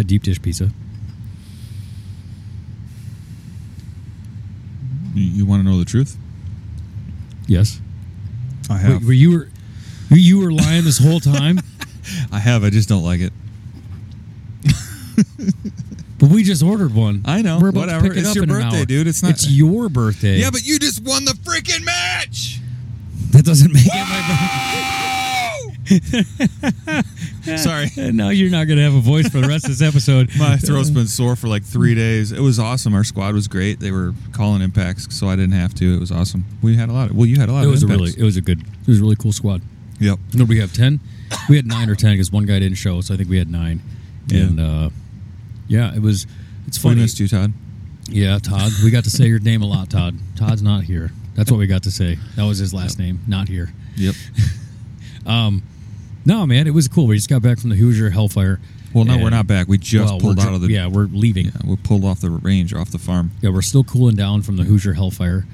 had deep dish pizza? You, you want to know the truth? Yes. I Wait, were you were you were lying this whole time? I have. I just don't like it. But we just ordered one. I know. We're about Whatever. to pick it It's up your in an birthday, hour. dude. It's not- It's your birthday. Yeah, but you just won the freaking match. that doesn't make it my birthday. Sorry. Uh, no, you're not gonna have a voice for the rest of this episode. My uh, throat's been sore for like three days. It was awesome. Our squad was great. They were calling impacts, so I didn't have to. It was awesome. We had a lot. Of, well, you had a lot. It of was a really, it was a good, it was a really cool squad. Yep. No, we have ten. We had nine or ten because one guy didn't show, so I think we had nine. Yeah. And uh, yeah, it was. It's We funny. missed you, Todd. Yeah, Todd. We got to say your name a lot, Todd. Todd's not here. That's what we got to say. That was his last name. Not here. Yep. Um, No, man, it was cool. We just got back from the Hoosier Hellfire. Well, no, And- we're not back. We just well, pulled out of the. Yeah, we're leaving. Yeah, we pulled off the range, off the farm. Yeah, we're still cooling down from the Hoosier Hellfire.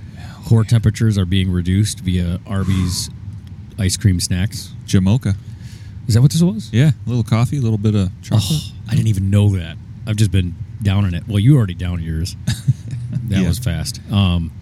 Core temperatures are being reduced via Arby's ice cream snacks. Jamocha. Is that what this was? Yeah, a little coffee, a little bit of chocolate. Oh, I didn't even know that. I've just been down in it. Well, you already down yours. that Yeah. was fast. Um,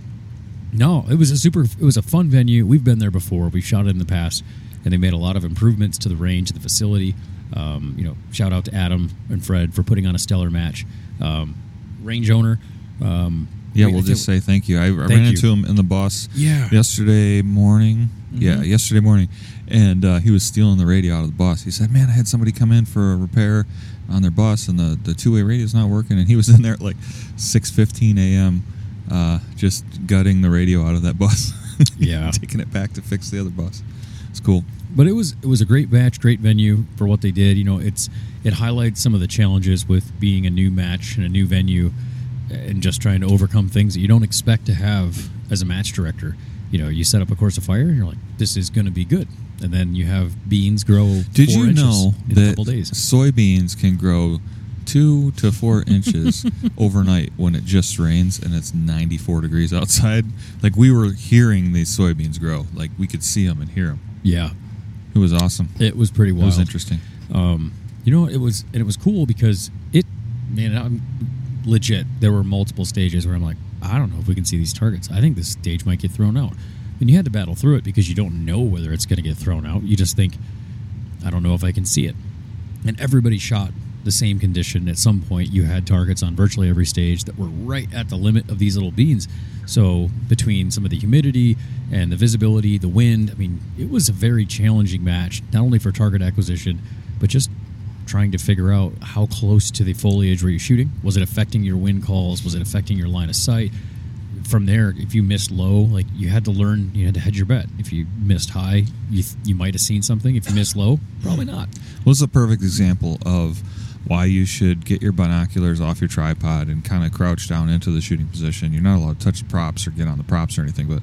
no, it was a super. It was a fun venue. We've been there before. We've shot it in the past, and they made a lot of improvements to the range, to the facility. Um, you know, shout out to Adam and Fred for putting on a stellar match. Um, range owner. Um, Yeah, we- we'll just say thank you. I, I Thank ran you. into him in the bus Yeah. yesterday morning. Yeah, Mhm. yesterday morning, and uh, he was stealing the radio out of the bus. He said, "Man, I had somebody come in for a repair on their bus, and the, the two way radio's not working." And he was in there at like six fifteen a.m. Uh, just gutting the radio out of that bus. Yeah. taking it back to fix the other bus. It's cool. but it was it was a great match, great venue for what they did. You know, it's it highlights some of the challenges with being a new match and a new venue, and just trying to overcome things that you don't expect to have as a match director. You know, you set up a course of fire, and you're like, "This is going to be good," and then you have beans grow. Did you know in a that couple days? soybeans can grow two to four inches overnight when it just rains and it's 94 degrees outside? Like we were hearing these soybeans grow, like we could see them and hear them. Yeah, It was awesome. it was pretty wild. It was interesting. Um, you know, it was and it was cool because it, man, I'm legit. There were multiple stages where I'm like, I don't know if we can see these targets. I think this stage might get thrown out, and you had to battle through it because you don't know whether it's going to get thrown out. You just think, I don't know if I can see it, and everybody shot the same condition. At some point, you had targets on virtually every stage that were right at the limit of these little beans. So between some of the humidity and the visibility, the wind, I mean, it was a very challenging match, not only for target acquisition, but just trying to figure out how close to the foliage were you shooting. Was it affecting your wind calls? Was it affecting your line of sight? From there, if you missed low, like you had to learn, you had to hedge your bet. If you missed high, you you might have seen something. If you missed low, probably not. was a perfect example of why you should get your binoculars off your tripod and kind of crouch down into the shooting position. You're not allowed to touch the props or get on the props or anything, but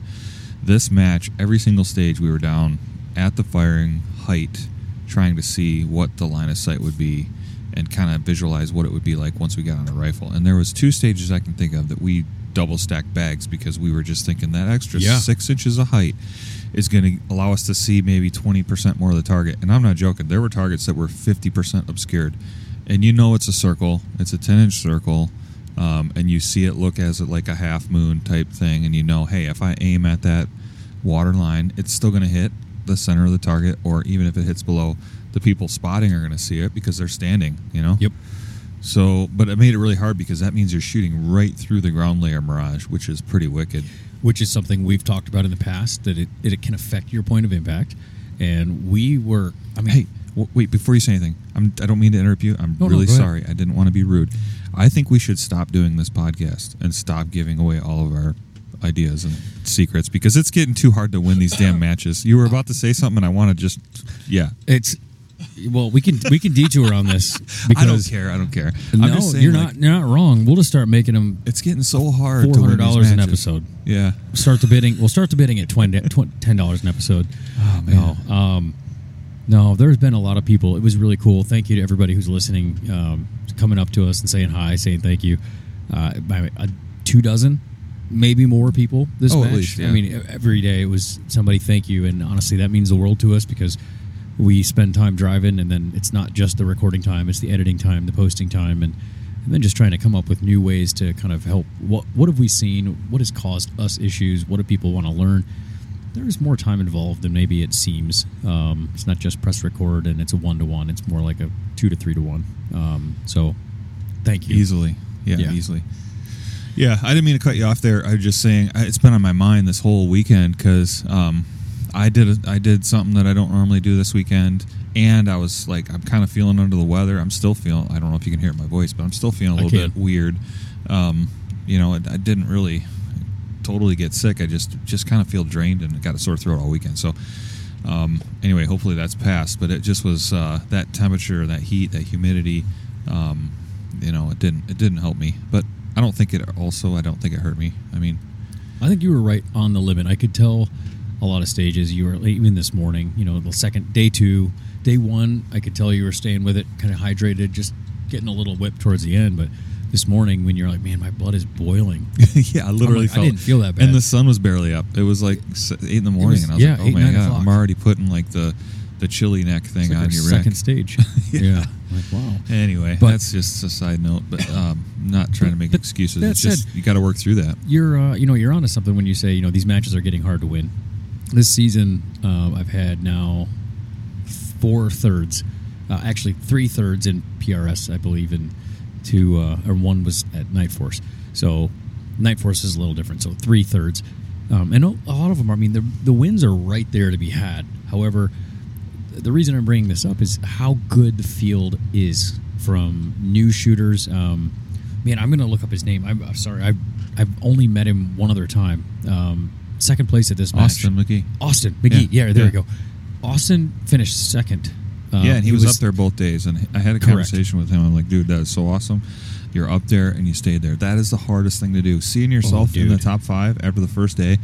this match, every single stage, we were down at the firing height, trying to see what the line of sight would be and kind of visualize what it would be like once we got on the rifle. And there was two stages I can think of that we double stacked bags because we were just thinking that extra Yeah. six inches of height is going to allow us to see maybe 20% more of the target. And I'm not joking. There were targets that were 50% obscured. And you know it's a circle. It's a 10 inch circle. Um, and you see it look as like a half moon type thing. And you know, hey, if I aim at that water line, it's still going to hit the center of the target. Or even if it hits below, the people spotting are going to see it because they're standing, you know? Yep. So, but it made it really hard because that means you're shooting right through the ground layer mirage, which is pretty wicked. which is something we've talked about in the past that it, it can affect your point of impact. And we were, I mean, Hey, w- wait! Before you say anything, I'm, I don't mean to interrupt you. I'm No, no, really ahead. sorry. I didn't want to be rude. I think we should stop doing this podcast and stop giving away all of our ideas and secrets because it's getting too hard to win these damn matches. You were about to say something, and I want to just, yeah. it's well, we can we can detour on this because I don't care. I don't care. No, I'm just saying, you're like, not you're not wrong. We'll just start making them It's getting so hard. four hundred dollars an episode. Yeah. Start the bidding. We'll start the bidding at 20, 20 ten dollars an episode. Oh man. No, um, no. There's been a lot of people. It was really cool. Thank you to everybody who's listening, um, coming up to us and saying hi, saying thank you. Uh, by a two dozen, maybe more people this Oh, match. least, yeah. I mean, every day it was somebody thank you, and honestly, that means the world to us because we spend time driving, and then it's not just the recording time; it's the editing time, the posting time, and and then just trying to come up with new ways to kind of help. What what have we seen? What has caused us issues? What do people want to learn? There's more time involved than maybe it seems. Um, it's not just press record and it's a one to one. It's more like a two to three to one. Um, so, thank you. Easily. Yeah, Yeah. easily. Yeah, I didn't mean to cut you off there. I was just saying it's been on my mind this whole weekend because um, I did a, I did something that I don't normally do this weekend, and I was like I'm kind of feeling under the weather. I'm still feeling. I don't know if you can hear my voice, but I'm still feeling a little bit weird. Um, you know, I, I didn't really totally get sick. I just just kind of feel drained and got a sore throat all weekend. So. Um, anyway, hopefully that's passed. But it just was uh, that temperature, that heat, that humidity. Um, you know, it didn't it didn't help me. But I don't think it also. I don't think it hurt me. I mean, I think you were right on the limit. I could tell a lot of stages. You were even this morning. You know, the second day two, day one, I could tell you were staying with it, kind of hydrated, just getting a little whip towards the end. But this morning, when you're like, man, my blood is boiling. yeah, I literally like, I felt. didn't feel that bad. And the sun was barely up. It was like eight in the morning, was- and I was yeah, like, "Oh my god, o'clock. I'm already putting like the the chili neck thing like on your second neck." stage. Yeah. yeah. like wow. Anyway, But- that's just a side note. But um, not trying to make excuses. It's just you got to work through that. you're uh, you know you're onto something when you say you know these matches are getting hard to win. This season, uh, I've had now four thirds, uh, actually three thirds in PRS, I believe, and two uh, or one was at Nightforce. So Nightforce is a little different. So three thirds, um, and a a lot of them. I mean, the the wins are right there to be had. However, the reason I'm bringing this up is how good the field is from new shooters. Um, man, I'm going to look up his name. I'm, I'm sorry. I've, I've only met him one other time. Um, second place at this match. Austin McGee. Austin McGee. Yeah, Yeah, there yeah. we go. Austin finished second. Um, yeah, and he, was, up there both days, and I had a Correct. conversation with him. I'm like, dude, that is so awesome. You're up there and you stayed there. That is the hardest thing to do. Seeing yourself in the Oh, top five after the first day,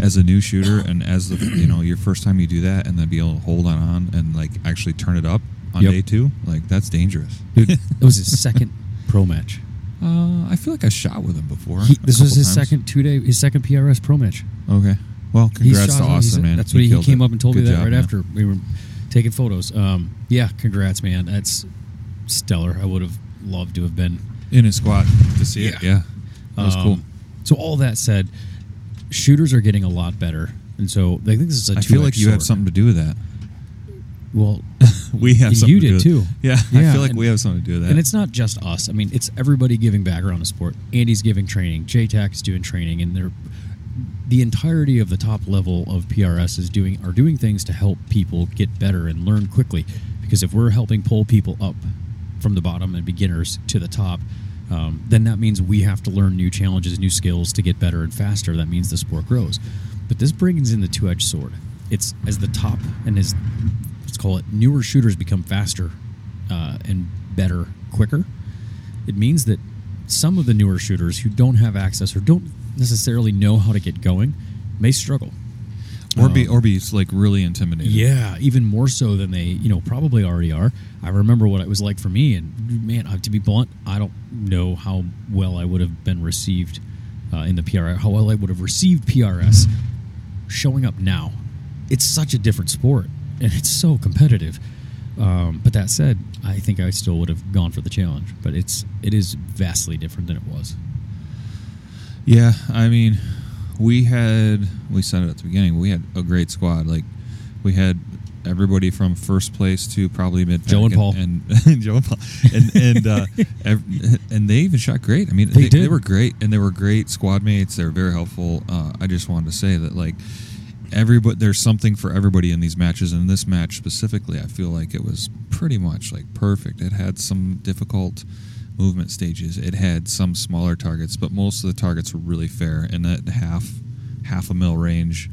as a new shooter, and as the you know your first time you do that, and then be able to hold on on and like actually turn it up on Yep. day two, like that's dangerous. Dude, it was his second pro match. Uh, I feel like I shot with him before. He, this was his times. second two day, his second PRS pro match. Okay. Well, congrats to. Austin, man. That's what he, killed came it. up and told Good me that job, right man. after we were taking photos. Um, yeah, congrats, man. That's stellar. I would have loved to have been. in his squad to see it. Yeah. Yeah, that was Um, cool. So all that said, shooters are getting a lot better, and so I think this is a. I feel like you have something to do with that. Well, We have You to did do too. Yeah, I feel like and- we have something to do with that. and it's not just us. I mean, it's everybody giving back around the sport. Andy's giving training. JTAC is doing training, and they're the entirety of the top level of PRS is doing are doing things to help people get better and learn quickly. Because if we're helping pull people up from the bottom and beginners to the top, um, then that means we have to learn new challenges, new skills to get better and faster. That means the sport grows. But this brings in the two-edged sword. It's as the top and as let's call it newer shooters become faster uh, and better quicker. It means that some of the newer shooters who don't have access or don't necessarily know how to get going may struggle. or be Um, or be like really intimidated. yeah, even more so than they, you know, probably already are. I remember what it was like for me, and man, uh, to be blunt, I don't know how well I would have been received uh, in the PRS, how well I would have received PRS showing up now. It's such a different sport, and it's so competitive. Um, but that said, I think I still would have gone for the challenge. But it's it is vastly different than it was. Yeah, I mean, we had we said it at the beginning. We had a great squad. Like we had everybody from first place to probably mid. Joe and Paul. and, and Joe and Paul, and and uh, ev- and they even shot great. I mean, They they, did. were great, and they were great squad mates. They were very helpful. Uh, I just wanted to say that like. Everybody, there's something for everybody in these matches. And in this match specifically, I feel like it was pretty much like perfect. It had some difficult movement stages. It had some smaller targets, but most of the targets were really fair in that half half a mil range.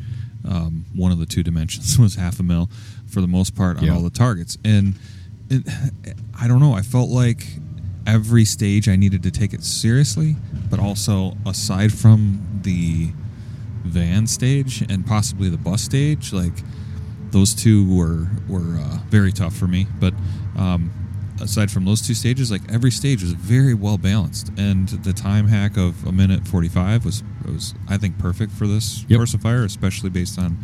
Um, one of the two dimensions was half a mil for the most part on Yeah. all the targets, and it, I don't know. I felt like every stage I needed to take it seriously, but also aside from the van stage and possibly the bus stage, like those two were were uh, very tough for me. But um, aside from those two stages, like every stage was very well balanced, and the time hack of a minute forty five was was I think perfect for this Yep. course of fire, especially based on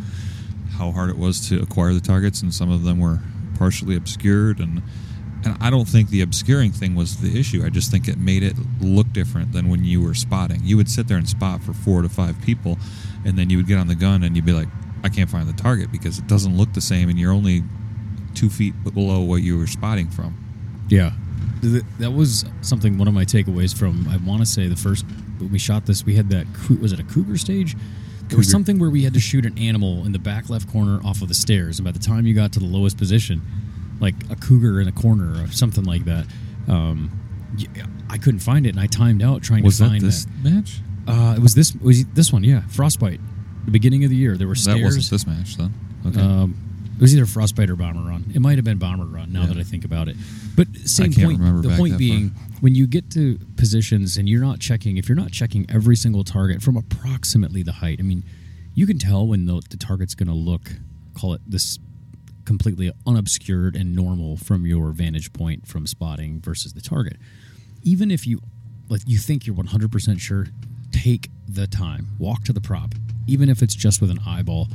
how hard it was to acquire the targets, and some of them were partially obscured and and I don't think the obscuring thing was the issue. I just think it made it look different than when you were spotting. You would sit there and spot for four to five people, and then you would get on the gun and you'd be like, I can't find the target because it doesn't look the same, and you're only two feet below what you were spotting from. Yeah, that was something. One of my takeaways from I want to say the first when we shot this, we had that was it a cougar stage? There was something where we had to shoot an animal in the back left corner off of the stairs, and by the time you got to the lowest position, like a cougar in a corner or something like that, um, I couldn't find it, and I timed out trying Was to that find this match? Uh, it was this it was this one, yeah, frostbite. The beginning of the year, there were stairs. That wasn't this match then. Okay. Um, it was either Frostbite or Bomber Run. It might have been Bomber Run. Now Yeah. that I think about it, but same can't point. remember The point being, when you get to positions and you're not checking, if you're not checking every single target from approximately the height, I mean, you can tell when the, the target's going to look, call it this, completely unobscured and normal from your vantage point from spotting versus the target. Even if you, like, you think you're 100% sure, take the time, walk to the prop, even if it's just with an eyeball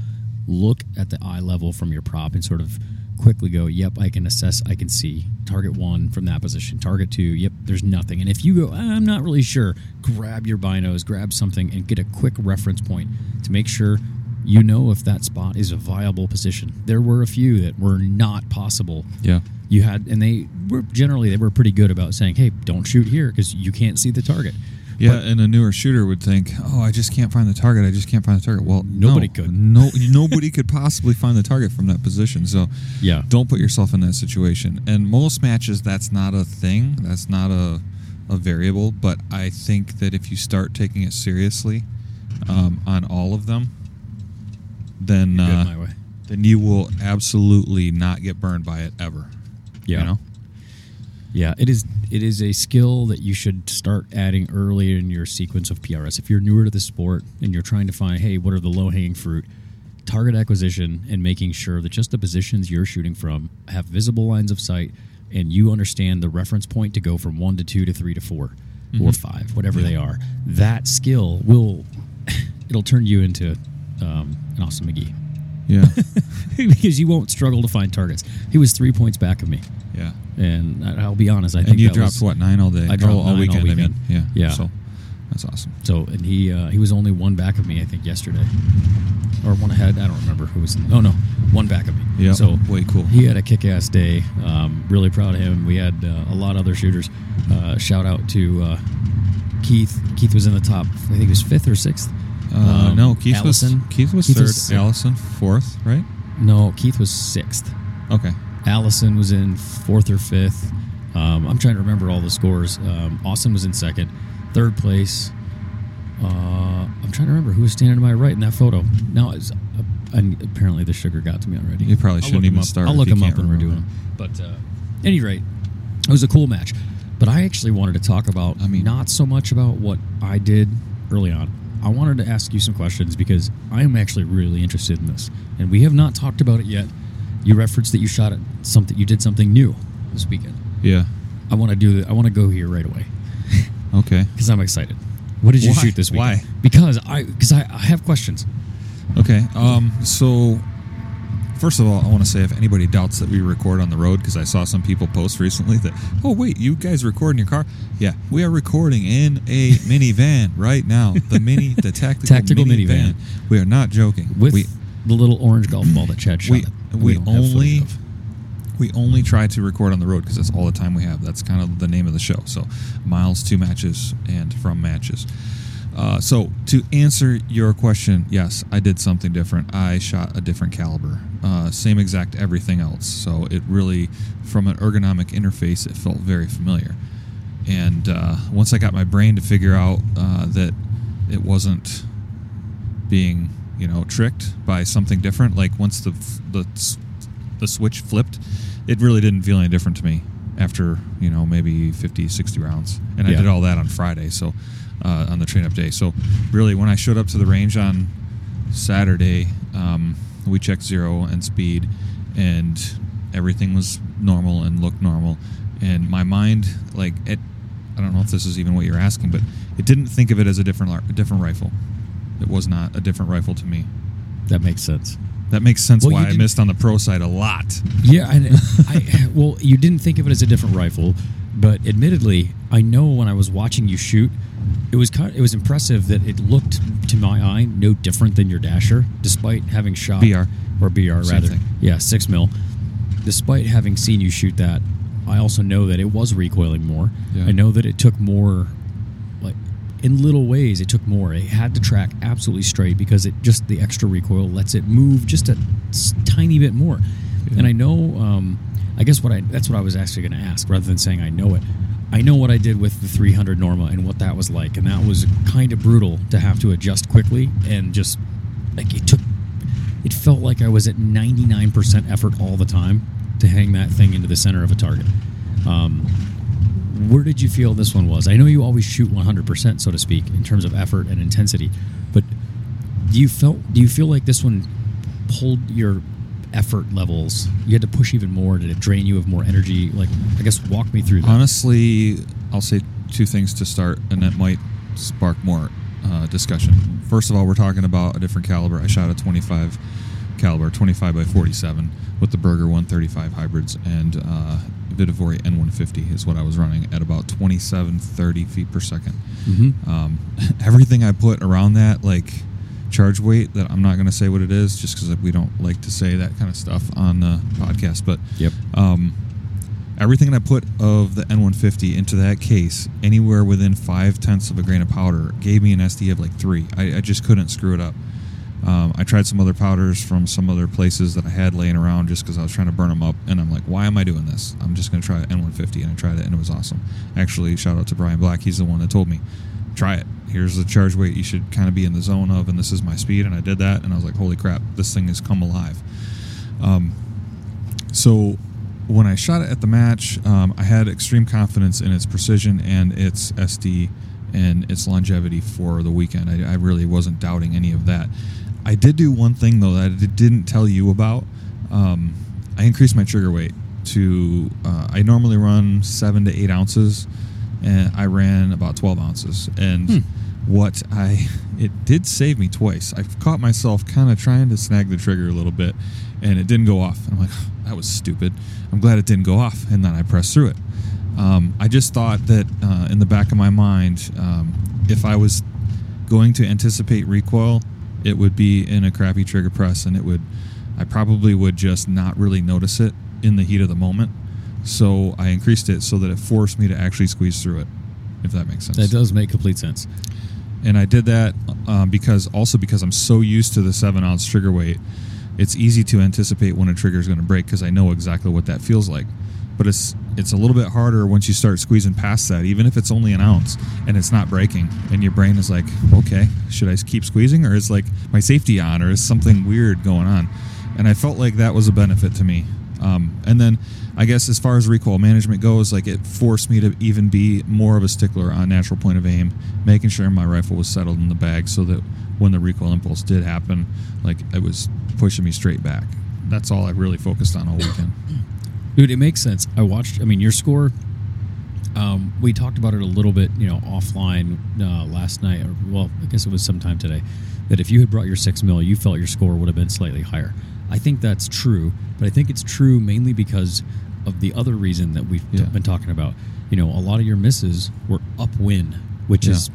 look at the eye level from your prop and sort of quickly go, yep, I can assess, I can see target one from that position, target two, yep, there's nothing. And if you go, "Ah, I'm not really sure, grab your binos, grab something, and get a quick reference point to make sure you know if that spot is a viable position. There were a few that were not possible. yeah. You had, and they were generally they were pretty good about saying, "Hey, don't shoot here because you can't see the target." Yeah, and a newer shooter would think, "Oh, I just can't find the target. I just can't find the target." Well, Nobody no. could. No, nobody could possibly find the target from that position. So, Yeah. don't put yourself in that situation. And most matches, that's not a thing. That's not a a variable. But I think that if you start taking it seriously um, on all of them, then uh, then you will absolutely not get burned by it ever. Yeah. You know? Yeah, it is. It is a skill that you should start adding early in your sequence of PRS. If you're newer to the sport and you're trying to find, hey, what are the low hanging fruit? Target acquisition and making sure that just the positions you're shooting from have visible lines of sight, and you understand the reference point to go from one to two to three to 4 or five, whatever they are. That skill will it'll turn you into um, an Austin McGee Yeah. because you won't struggle to find targets. He was three points back of me. yeah. And I'll be honest, I And think you dropped was, what nine all day? I dropped all, all nine all weekend. I mean, yeah, Yeah. So that's awesome. So and he uh, he was only one back of me, I think, yesterday, or one ahead. I don't remember who was. In, oh no, one back of me. Yeah. So way cool. he had a kick-ass day. Um, really proud of him. We had uh, a lot of other shooters. Uh, shout out to uh, Keith. Keith was in the top. I think he was fifth or sixth. Uh, Um, no, Keith Allison. was Keith was Keith third. was. Allison fourth, right? No, Keith was sixth. Okay. Allison was in fourth or fifth. Um, I'm trying to remember all the scores. Um, Austin was in second, third place. Uh, I'm trying to remember who was standing to my right in that photo. Now, it's, uh, apparently the sugar got to me already. You probably I'll shouldn't even up. start I'll look him up when we're doing. But uh, any rate, it was a cool match. But I actually wanted to talk about I mean- not so much about what I did early on. I wanted to ask you some questions because I am actually really interested in this, and we have not talked about it yet. You referenced that you shot at something, you did something new this weekend. Yeah. I want to do. The, I want to go here right away Okay. because I'm excited. What did you Why? shoot this weekend? Why? Because I because I, I have questions. Okay. Um. So, first of all, I want to say if anybody doubts that we record on the road, because I saw some people post recently that, oh wait, you guys record in your car? Yeah, we are recording in a minivan right now. The mini, the tactical, Tactical minivan. minivan. We are not joking. with we the little orange golf ball that Chad shot. we we footage only we only try to record on the road because that's all the time we have. That's kind of the name of the show. So miles to matches and from matches. Uh, so to answer your question, yes, I did something different. I shot a different caliber, uh, same exact everything else. So it really, from an ergonomic interface, it felt very familiar. And uh, once I got my brain to figure out uh, that it wasn't being you know tricked by something different like once the the the switch flipped it really didn't feel any different to me after you know maybe 50 60 rounds and i did all that on friday so uh, on the train up day so really when i showed up to the range on saturday um, we checked zero and speed and everything was normal and looked normal and my mind like it i don't know if this is even what you're asking but it didn't think of it as a different a different rifle it was not a different rifle to me That makes sense. That makes sense Well, why I missed on the pro side a lot. Yeah, I well, you didn't think of it as a different rifle, but admittedly, I know when I was watching you shoot, it was kind it was impressive that it looked to my eye no different than your dasher, despite having shot BR. or BR Same rather. thing. Yeah, six mil. Despite having seen you shoot that, I also know that it was recoiling more. Yeah. I know that it took more like in little ways it took more it had to track absolutely straight because it just the extra recoil lets it move just a tiny bit more Yeah. and i know um, i guess what i that's what i was actually going to ask rather than saying i know it i know what i did with the 300 norma and what that was like and that was kind of brutal to have to adjust quickly and just like it took it felt like i was at 99% effort all the time to hang that thing into the center of a target um, where did you feel this one was? I know you always shoot 100%, so to speak, in terms of effort and intensity, but do you felt do you feel like this one pulled your effort levels? You had to push even more. Did it drain you of more energy? Like, I guess walk me through that. Honestly, I'll say two things to start, and that might spark more uh, discussion. First of all, we're talking about a different caliber. I shot a 25 caliber, 25 by 47, with the Berger 135 hybrids, and uh, Vihtavuori N150 is what I was running at about 27, 30 feet per second. Mhm. Um, everything I put around that, like charge weight, that I'm not going to say what it is, just because we don't like to say that kind of stuff on the podcast, but Yep. um, everything that I put of the N150 into that case, anywhere within five tenths of a grain of powder, gave me an SD of like three. I, I just couldn't screw it up. Um, I tried some other powders from some other places that I had laying around just because I was trying to burn them up, and I'm like, why am I doing this? I'm just going to try N150, and I tried it, and it was awesome. Actually, shout out to Brian Black. He's the one that told me, try it. Here's the charge weight you should kind of be in the zone of, and this is my speed, and I did that, and I was like, holy crap, this thing has come alive. Um, so when I shot it at the match, um, I had extreme confidence in its precision and its SD and its longevity for the weekend. I, I really wasn't doubting any of that. I did do one thing though that I didn't tell you about. Um, I increased my trigger weight to. Uh, I normally run seven to eight ounces, and I ran about twelve ounces. And Hmm. What I it did save me twice. I caught myself kind of trying to snag the trigger a little bit, and it didn't go off. I'm like, that was stupid. I'm glad it didn't go off, and then I pressed through it. Um, I just thought that uh, in the back of my mind, um, if I was going to anticipate recoil, it would be in a crappy trigger press, and it would. I probably would just not really notice it in the heat of the moment. So I increased it so that it forced me to actually squeeze through it, if that makes sense That does make complete sense. And I did that um, because also because I'm so used to the seven ounce trigger weight, it's easy to anticipate when a trigger is going to break because I know exactly what that feels like. But it's it's a little bit harder once you start squeezing past that, even if it's only an ounce and it's not breaking, and your brain is like, okay, should I keep squeezing, or is like my safety on, or is something weird going on? And I felt like that was a benefit to me. Um, and then I guess as far as recoil management goes, like it forced me to even be more of a stickler on natural point of aim, making sure my rifle was settled in the bag so that when the recoil impulse did happen, like it was pushing me straight back. That's all I really focused on all weekend. Dude, it makes sense. I watched. I mean, your score. Um, we talked about it a little bit, you know, offline uh, last night, or well, I guess it was sometime today. That if you had brought your six mil, you felt your score would have been slightly higher. I think that's true, but I think it's true mainly because of the other reason that we've Yeah. been talking about. You know, a lot of your misses were upwind, which Yeah. is,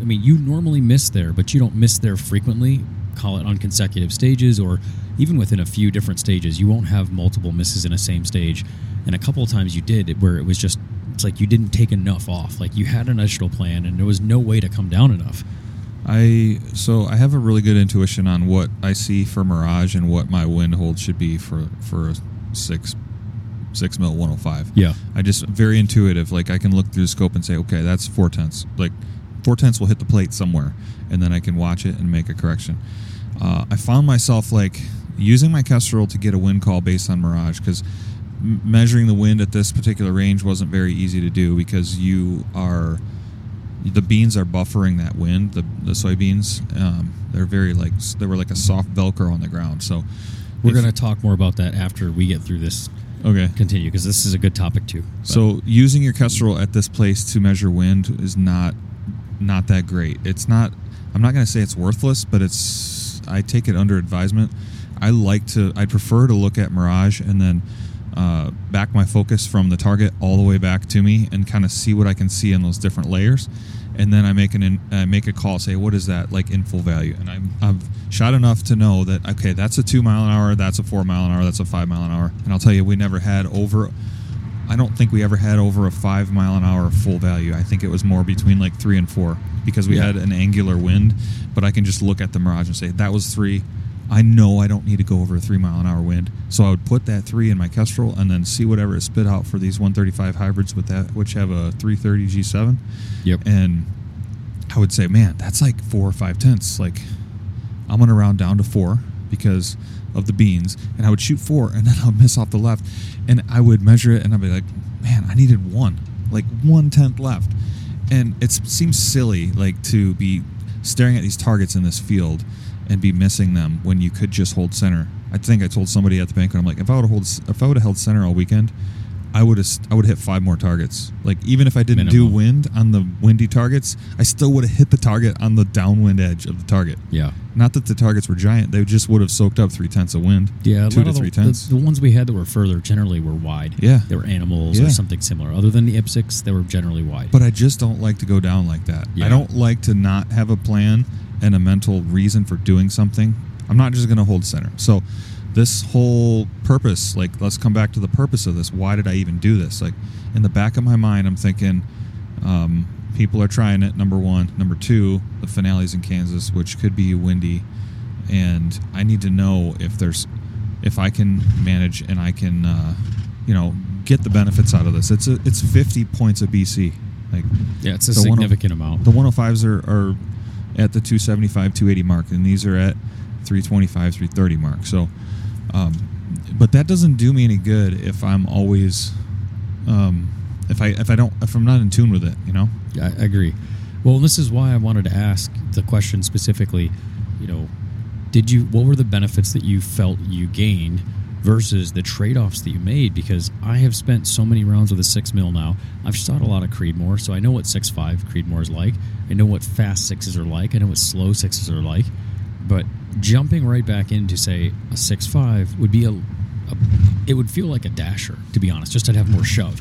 I mean, you normally miss there, but you don't miss there frequently. Call it on consecutive stages, or even within a few different stages. You won't have multiple misses in a same stage. And a couple of times you did, where it was just, it's like you didn't take enough off. Like you had an initial plan, and there was no way to come down enough. I so I have a really good intuition on what I see for Mirage and what my wind hold should be for for a six six mil one hundred five. Yeah. I just very intuitive. Like I can look through the scope and say, okay, that's four tenths. Like four tenths will hit the plate somewhere, and then I can watch it and make a correction. Uh, I found myself like using my Kestrel to get a wind call based on Mirage because m- measuring the wind at this particular range wasn't very easy to do because you are the beans are buffering that wind. The the soybeans, um, they're very like they were like a soft Velcro on the ground. So We're going to talk more about that after we get through this. Okay. Continue because this is a good topic too. But- So using your Kestrel at this place to measure wind is not not that great. It's not. I'm not going to say it's worthless, but it's. I take it under advisement. I like to. I prefer to look at Mirage and then uh, back my focus from the target all the way back to me and kind of see what I can see in those different layers. And then I make an uh, make a call, say what is that like in full value, and I'm I've shot enough to know that okay that's a two mile an hour, that's a four mile an hour, that's a five mile an hour, and I'll tell you we never had over. I don't think we ever had over a five mile an hour full value. I think it was more between like three and four because we Yeah. had an angular wind. But I can just look at the Mirage and say that was three. I know I don't need to go over a three mile an hour wind, so I would put that three in my Kestrel and then see whatever it spit out for these 135 hybrids with that, which have a 330 G7, Yep. and I would say, man, that's like four or five tenths. Like I'm gonna round down to four because of the beans, and I would shoot four, and then I would miss off the left, and I would measure it, and I'd be like, man, I needed one, like one tenth left, and it seems silly, like to be staring at these targets in this field and be missing them when you could just hold center. I think I told somebody at the bank, and I'm like, if I would have hold, if I would have held center all weekend, I would have, I would hit five more targets. Like even if I didn't do wind on the windy targets, I still would have hit the target on the downwind edge of the target. Yeah. Not that the targets were giant; they just would have soaked up three tenths of wind. Yeah, two to of the, three tenths. The, the ones we had that were further generally were wide. Yeah. They were animals Yeah. or something similar. Other than the IPSCs, they were generally wide. But I just don't like to go down like that. Yeah. I don't like to not have a plan and a mental reason for doing something. I'm not just going to hold center. So, this whole purpose, like, let's come back to the purpose of this. Why did I even do this? Like, in the back of my mind, I'm thinking, um, people are trying it. Number one. Number two, the finales in Kansas, which could be windy, and I need to know if there's, if I can manage and I can, uh, you know, get the benefits out of this. It's a, it's 50 points of BC. Like yeah, it's a one- significant amount. the 105s are, are at the 275, 280 mark, and these are at 325, 330 mark. So, um, but that doesn't do me any good if I'm always, um, if I if I don't if I'm not in tune with it, you know. Yeah, I agree. Well, this is why I wanted to ask the question specifically. You know, did you? What were the benefits that you felt you gained versus the trade-offs that you made? Because I have spent so many rounds with a six mil now. I've shot a lot of Creedmoor, so I know what six five Creedmoor is like. I know what fast sixes are like. I know what slow sixes are like. But jumping right back into say a six five would be a, a it would feel like a dasher to be honest. Just to have more shove.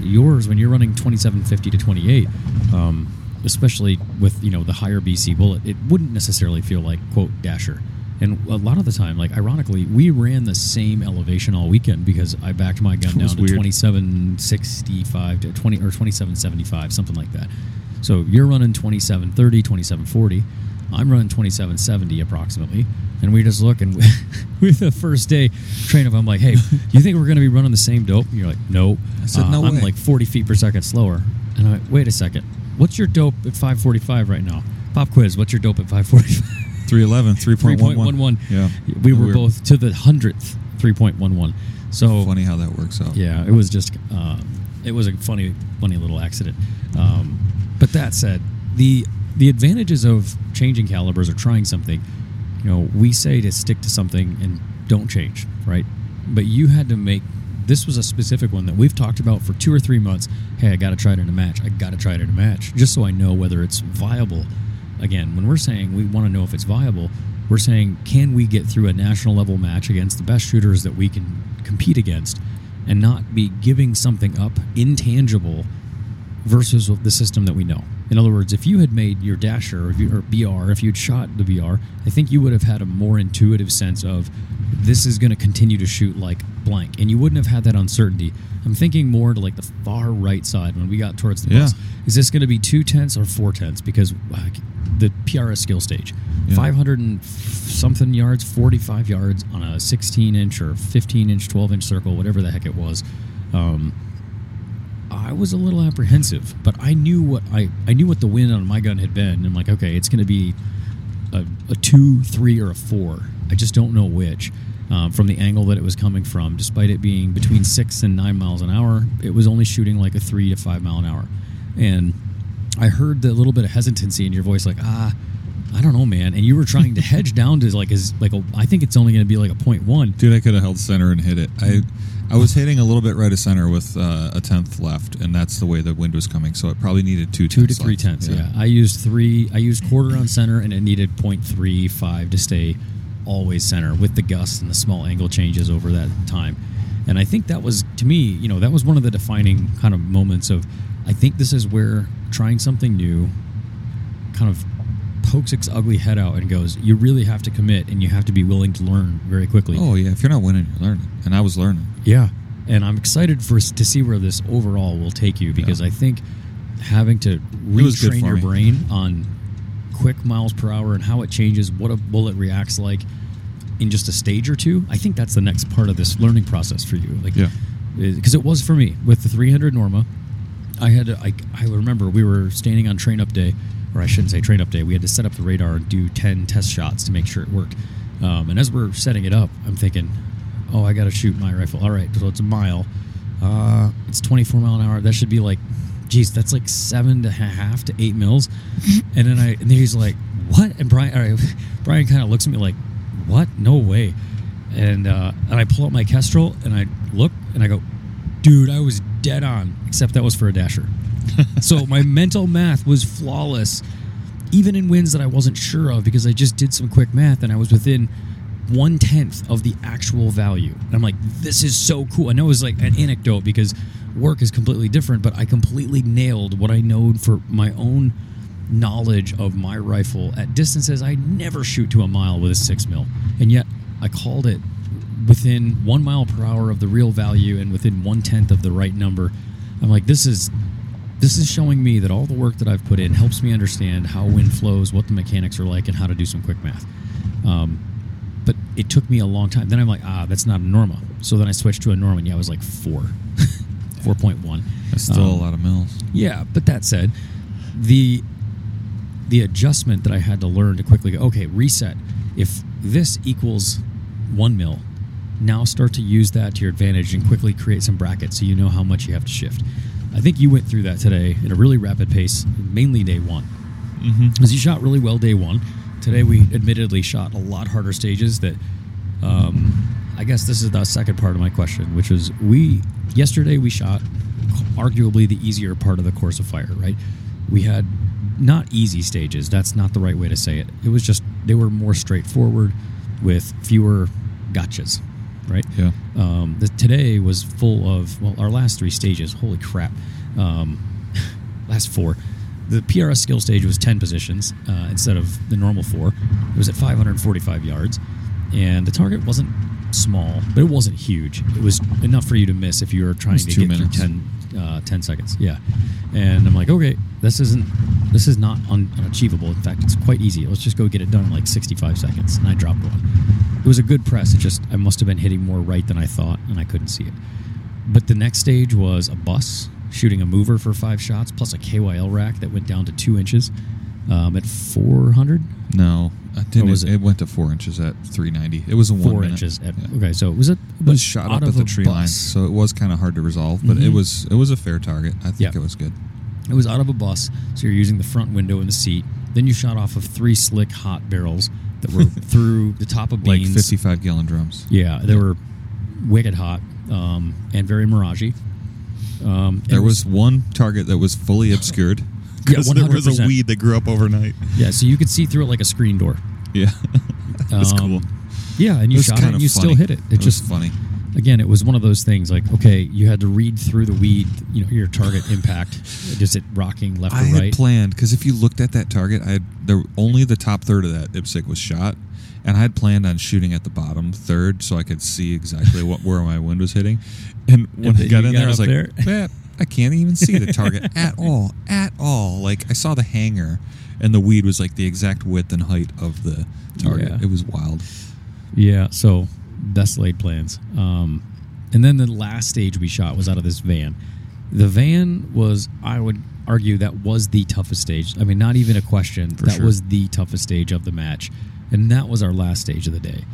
Yours when you're running twenty seven fifty to twenty eight. Um, especially with you know the higher BC bullet, it wouldn't necessarily feel like quote dasher. And a lot of the time, like ironically, we ran the same elevation all weekend because I backed my gun down to weird. twenty seven sixty five to twenty or twenty seven seventy five, something like that. So you're running 2730, 2740. I'm running 2770 approximately. And we just look and with the first day train up, I'm like, hey, you think we're going to be running the same dope? And you're like, no. I said, uh, no I'm like 40 feet per second slower. And I'm like, wait a second. What's your dope at 545 right now? Pop quiz, what's your dope at 545? 311, 3.11. 3.11. Yeah. We were Weird. both to the hundredth 3.11. So Funny how that works out. yeah, it was just um, it was a funny, funny little accident. Um, but that said, the the advantages of changing calibers or trying something, you know, we say to stick to something and don't change, right? But you had to make this was a specific one that we've talked about for two or three months. Hey, I got to try it in a match. I got to try it in a match, just so I know whether it's viable. Again, when we're saying we want to know if it's viable, we're saying can we get through a national level match against the best shooters that we can compete against, and not be giving something up intangible versus the system that we know. In other words, if you had made your dasher or, if you, or BR, if you'd shot the BR, I think you would have had a more intuitive sense of this is going to continue to shoot like blank, and you wouldn't have had that uncertainty. I'm thinking more to like the far right side when we got towards the Yeah. bus. Is this going to be two tenths or four tenths? Because the PRS skill stage, Yeah. 500 and something yards, 45 yards on a 16 inch or 15 inch, 12 inch circle, whatever the heck it was. Um, I was a little apprehensive, but I knew what I, I knew what the wind on my gun had been. I'm like, okay, it's going to be a, a two, three, or a four. I just don't know which. Um, from the angle that it was coming from, despite it being between six and nine miles an hour, it was only shooting like a three to five mile an hour. And I heard the little bit of hesitancy in your voice, like, ah, I don't know, man. And you were trying to hedge down to like, as like a, I think it's only going to be like a point one. Dude, I could have held center and hit it. I I was hitting a little bit right of center with uh, a tenth left, and that's the way the wind was coming. So it probably needed two two to three left. tenths. Yeah. I used three. I used quarter on center, and it needed 0.35 to stay always center with the gusts and the small angle changes over that time. And I think that was to me, you know, that was one of the defining kind of moments of I think this is where trying something new kind of pokes its ugly head out and goes, you really have to commit and you have to be willing to learn very quickly. Oh yeah, if you're not winning, you're learning. And I was learning. Yeah, and I'm excited for to see where this overall will take you because Yeah. I think having to retrain your me. brain on quick miles per hour and how it changes, what a bullet reacts like in just a stage or two. I think that's the next part of this learning process for you. Like, Yeah. because it was for me with the 300 Norma. I had to, I, I remember we were standing on train up day, or I shouldn't say train up day. We had to set up the radar and do 10 test shots to make sure it worked. Um, and as we're setting it up, I'm thinking, oh, I got to shoot my rifle. All right, so it's a mile. Uh, it's 24 mile an hour. That should be like, geez, that's like seven to a half to eight mils. and then I, and then he's like, what? And Brian, all right, Brian kind of looks at me like, what? No way. And uh, and I pull out my Kestrel and I look and I go, dude, I was dead on, except that was for a dasher. so my mental math was flawless, even in wins that I wasn't sure of because I just did some quick math and I was within one tenth of the actual value. And I'm like, this is so cool. I know it was like an anecdote because work is completely different, but I completely nailed what I know for my own knowledge of my rifle at distances I never shoot to a mile with a six mil, and yet I called it within one mile per hour of the real value and within one tenth of the right number. I'm like, this is this is showing me that all the work that I've put in helps me understand how wind flows, what the mechanics are like, and how to do some quick math. Um, but it took me a long time. Then I'm like, ah, that's not a Norma. So then I switched to a Norma, and yeah, I was like four, four point one. That's still Um, a lot of mils. Yeah, but that said, the the adjustment that I had to learn to quickly go, okay, reset. If this equals one mil, now start to use that to your advantage and quickly create some brackets so you know how much you have to shift. I think you went through that today at a really rapid pace, mainly day one. Mm-hmm. Because you shot really well day one. Today we admittedly shot a lot harder stages that um, I guess this is the second part of my question, which was we yesterday we shot arguably the easier part of the course of fire, right? We had not easy stages. That's not the right way to say it. It was just they were more straightforward with fewer gotchas, right? Yeah. Um, the, today was full of well, our last three stages. Holy crap! Um, last four. The PRS skill stage was ten positions uh, instead of the normal four. It was at 545 yards, and the target wasn't small, but it wasn't huge. It was enough for you to miss if you were trying to get minutes. through 10, uh, 10 seconds. Yeah, and I'm like, okay, this isn't this is not un- unachievable. In fact, it's quite easy. Let's just go get it done in like 65 seconds. And I dropped one. It was a good press. It just I must have been hitting more right than I thought, and I couldn't see it. But the next stage was a bus shooting a mover for five shots, plus a KYL rack that went down to two inches um, at 400. No, I didn't. was it? it? went to four inches at 390. It was a one Four inches. At, Yeah. Okay, so it was a It was shot up at the tree bus. line, so it was kind of hard to resolve. But it Mhm. was it was a fair target. I think Yeah. it was good. It was out of a bus, so you're using the front window in the seat. Then you shot off of three slick hot barrels that were through the top of Like 55 gallon drums. Yeah, they were wicked hot um, and very miragey. Um, There it was one target that was fully obscured Yeah, because there was a weed that grew up overnight. yeah, so you could see through it like a screen door. Yeah, it was Um, cool. Yeah, and you was shot it and you funny. still hit it. It, It just funny. again, it was one of those things like okay, you had to read through the weed, you know, your target impact. Is it rocking left I or had right? planned because if you looked at that target, I had the only the top third of that IPSC was shot, and I had planned on shooting at the bottom third so I could see exactly what where my wind was hitting. And when And I got in got there, I was like, there? "Man, I can't even see the target at all, at all." Like I saw the hanger, and the weed was like the exact width and height of the target. Yeah. It was wild. Yeah, so best laid plans. Um, and then the last stage we shot was out of this van. The van was, I would argue, that was the toughest stage. I mean, not even a question. For that sure. was the toughest stage of the match, and that was our last stage of the day.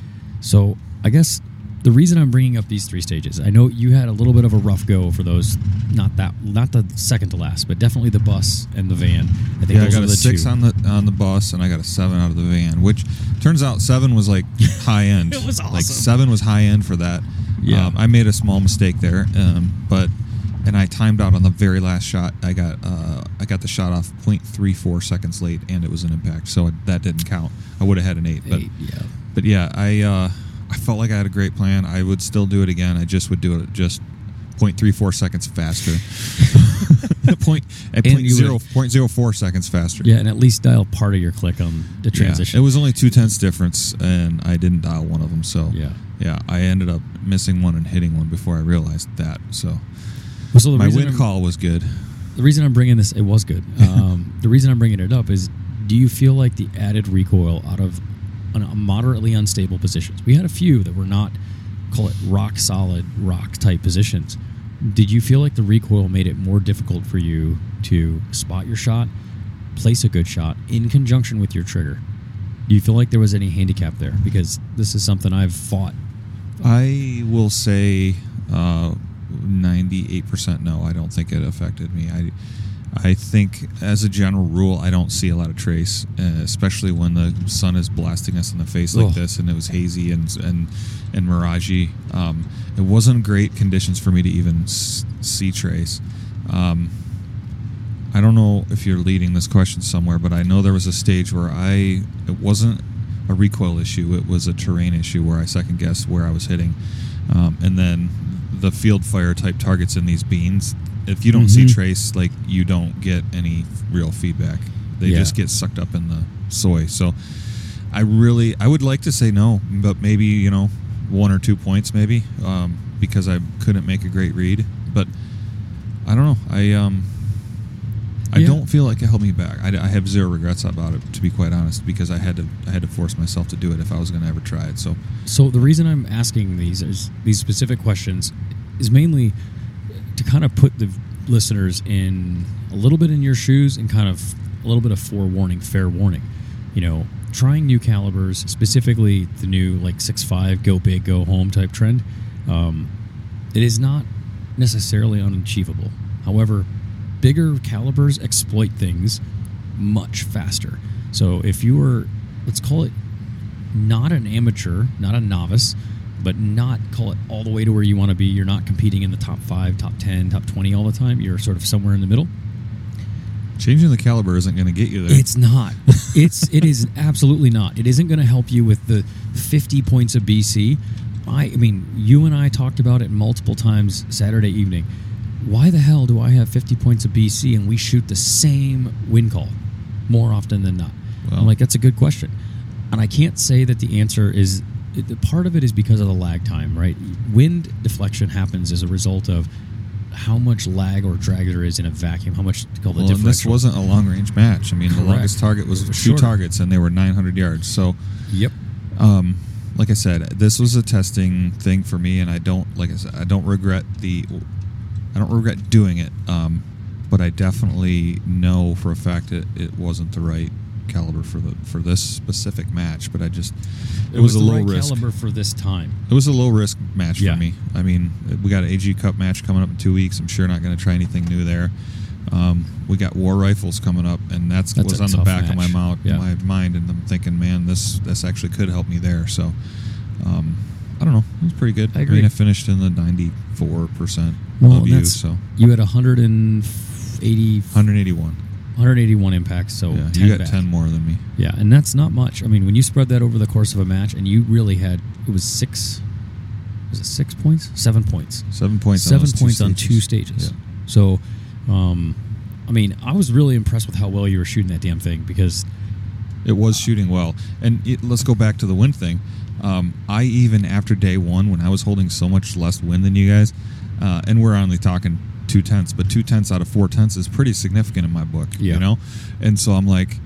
So I guess the reason I'm bringing up these three stages, I know you had a little bit of a rough go for those. Not that, not the second to last, but definitely the bus and the van. I think Yeah, I got a six two. on the on the bus, and I got a seven out of the van. Which turns out seven was like high end. It was awesome. Like seven was high end for that. Yeah. um, I made a small mistake there, um, but and I timed out on the very last shot. I got uh, I got the shot off 0.34 seconds late, and it was an impact, so that didn't count. I would have had an eight, but Eight, yeah. but yeah, I uh, I felt like I had a great plan. I would still do it again. I just would do it just 0.34 seconds faster. point at And point zero, would- point zero four seconds faster. Yeah, and at least dial part of your click on the Yeah, transition. it was only two tenths difference, and I didn't dial one of them. So Yeah. yeah, I ended up missing one and hitting one before I realized that. So Well, so my wind I'm- call was good. The reason I'm bringing this, it was good. Um, the reason I'm bringing it up is, do you feel like the added recoil out of moderately unstable positions? We had a few that were not, call it rock solid rock type positions. Did you feel like the recoil made it more difficult for you to spot your shot, place a good shot in conjunction with your trigger? Do you feel like there was any handicap there? Because this is something I've fought. I will say uh, 98% no. I don't think it affected me. I I think as a general rule, I don't see a lot of trace, uh, especially when the sun is blasting us in the face like Ugh. this, and it was hazy and and and miragey. Um, it wasn't great conditions for me to even s- see trace. Um, I don't know if you're leading this question somewhere, but I know there was a stage where I it wasn't a recoil issue; it was a terrain issue where I second guessed where I was hitting, um, and then the field fire type targets in these beans. If you don't see Mhm. trace, like you don't get any real feedback. They Yeah. just get sucked up in the soy. So I really, I would like to say no, but maybe you know one or two points, maybe um, because I couldn't make a great read. But I don't know. I um, I Yeah. don't feel like it held me back. I, I have zero regrets about it, to be quite honest, because I had to I had to force myself to do it if I was going to ever try it. So So the reason I'm asking these is these specific questions is mainly to kind of put the listeners in a little bit in your shoes and kind of a little bit of forewarning, fair warning. You know, trying new calibers, specifically the new like six five go big, go home type trend. Um, it is not necessarily unachievable. However, bigger calibers exploit things much faster. So if you are, let's call it not an amateur, not a novice, but not call it all the way to where you want to be. You're not competing in the top five, top 10, top 20 all the time. You're sort of somewhere in the middle. changing the caliber isn't going to get you there. It's not. It's it is absolutely not. It isn't going to help you with the 50 points of BC. I, I mean, you and I talked about it multiple times Saturday evening. Why the hell do I have 50 points of BC and we shoot the same wind call more often than not? Well- I'm like, that's a good question, and I can't say that the answer is. The part of it is because of the lag time, right? Wind deflection happens as a result of how much lag or drag there is in a vacuum. How much called the difference. well, and this wasn't a long range match. I mean, the longest target was two shorter. targets, and they were 900 yards. So Yep. um, like I said, this was a testing thing for me, and I don't, like I said, I don't regret the, I don't regret doing it. Um, but I definitely know for a fact that it wasn't the right caliber for the for this specific match. But I just, it, was, a the low right risk. caliber for this time. It was a low risk match Yeah. for me. I mean, we got an AG Cup match coming up in two weeks. I'm sure not going to try anything new there. Um, we got war rifles coming up, and that's, That's was on the back of my mouth, Yeah. my mind, and I'm thinking, man, this this actually could help me there. So, um, I don't know, it was pretty good. I agree. mean, I finished in the 94 percent Well, of you, so You had 180, 181. 181 impacts, so yeah, 10 you got back. 10 more than me. Yeah, and that's not much. I mean, when you spread that over the course of a match, and you really had it was six, was it six points, seven points, Seven points. on seven two points on stages. two stages. Yeah. So, um, I mean, I was really impressed with how well you were shooting that damn thing because It was shooting well. And it, let's go back to the wind thing. Um, I even after day one, when I was holding so much less wind than you guys, uh, and we're only talking two tenths, but two tenths out of four tenths is pretty significant in my book. Yeah. You know, and so I'm like,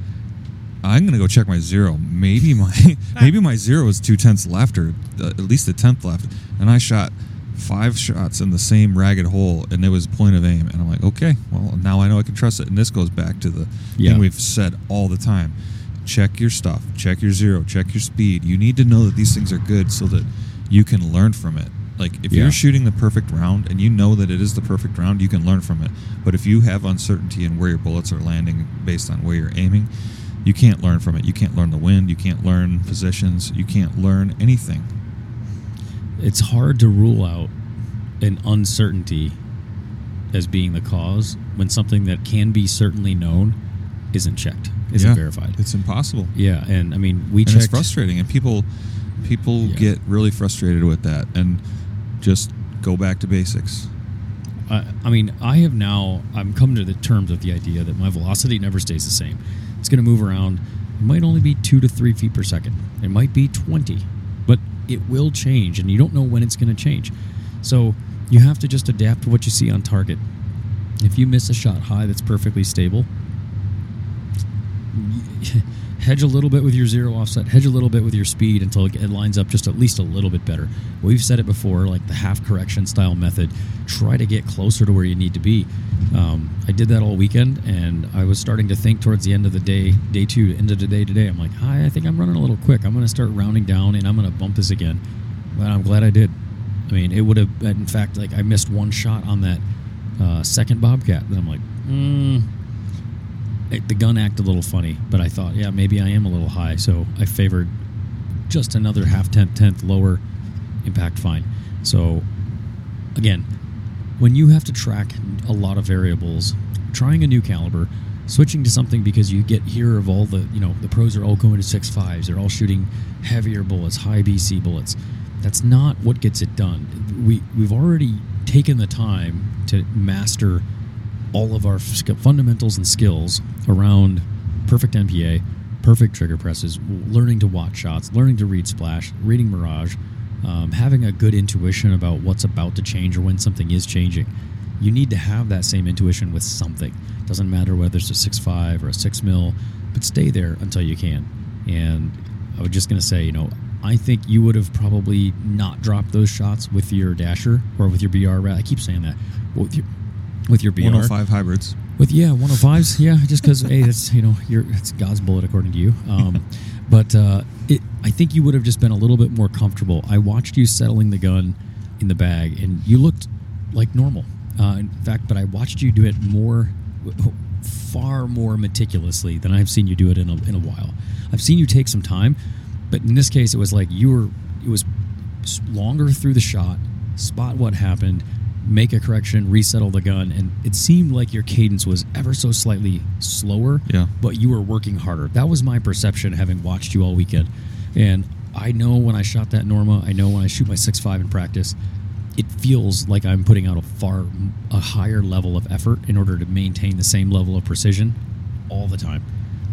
I'm gonna go check my zero. Maybe my maybe my zero is two tenths left, or uh, at least a tenth left, and I shot five shots in the same ragged hole, and it was point of aim. And I'm like, okay, well now I know I can trust it. And this goes back to the Yeah. thing we've said all the time check your stuff. Check your zero. Check your speed. You need to know that these things are good so that you can learn from it. Like if Yeah. you're shooting the perfect round and you know that it is the perfect round you can learn from it. But if you have uncertainty in where your bullets are landing based on where you're aiming you can't learn from it. You can't learn the wind. You can't learn positions. You can't learn anything. It's hard to rule out an uncertainty as being the cause when something that can be certainly known isn't checked, isn't Yeah. verified. It's impossible. Yeah, and I mean, we and checked. it's frustrating and people people Yeah. get really frustrated with that and just go back to basics I, I mean, I have now. I'm come to the terms of the idea that my velocity never stays the same. It's going to move around. It might only be two to three feet per second. It might be twenty, but it will change, and you don't know when it's going to change. So you have to just adapt to what you see on target. If you miss a shot high that's perfectly stable, hedge a little bit with your zero offset, hedge a little bit with your speed until it lines up just at least a little bit better. We've said it before, like the half correction style method. Try to get closer to where you need to be. Um, I did that all weekend, and I was starting to think towards the end of the day, day two, end of the day today. I'm like, hi, I think I'm running a little quick. I'm going to start rounding down, and I'm going to bump this again. But I'm glad I did. I mean, it would have. In fact, like I missed one shot on that uh, second Bobcat. Then I'm like, mm, it, the gun act a little funny, but I thought, yeah, maybe I am a little high, so I favored just another half tenth tenth lower impact fine. So again, when you have to track a lot of variables, trying a new caliber, switching to something because you get here of all the you know the pros are all going to six fives, they're all shooting heavier bullets, high BC bullets. That's not what gets it done. We we've already taken the time to master all of our fundamentals and skills around perfect NPA, perfect trigger presses, learning to watch shots, learning to read splash, reading mirage, um, having a good intuition about what's about to change or when something is changing. You need to have that same intuition with something. Doesn't matter whether it's a six five or a six mil, but stay there until you can. And I was just gonna say, you know, I think you would have probably not dropped those shots with your dasher or with your BR. I keep saying that with your with your BR. 105 hybrids With yeah, 105s. Yeah, just because hey, that's you know, you're it's God's bullet according to you. Um, but uh, it, I think you would have just been a little bit more comfortable. I watched you settling the gun in the bag, and you looked like normal. Uh, in fact, but I watched you do it more, far more meticulously than I've seen you do it in a, in a while. I've seen you take some time, but in this case, it was like you were. It was longer through the shot, spot what happened, make a correction, resettle the gun, and it seemed like your cadence was ever so slightly slower. Yeah. But you were working harder. That was my perception having watched you all weekend. And I know when I shot that Norma, I know when I shoot my six five in practice, it feels like I'm putting out a far a higher level of effort in order to maintain the same level of precision all the time.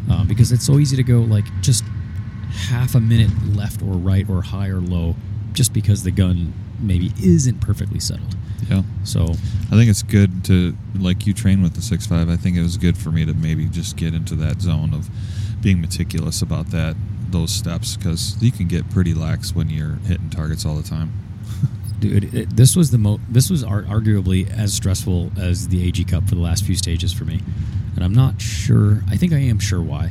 Um, because it's so easy to go like just half a minute left or right or high or low just because the gun maybe isn't perfectly settled. yeah So i think it's good to like you train with the six five. i think it was good for me to maybe just get into that zone of being meticulous about that those steps because you can get pretty lax when you're hitting targets all the time dude it, this was the mo this was ar- arguably as stressful as the ag cup for the last few stages for me and i'm not sure i think i am sure why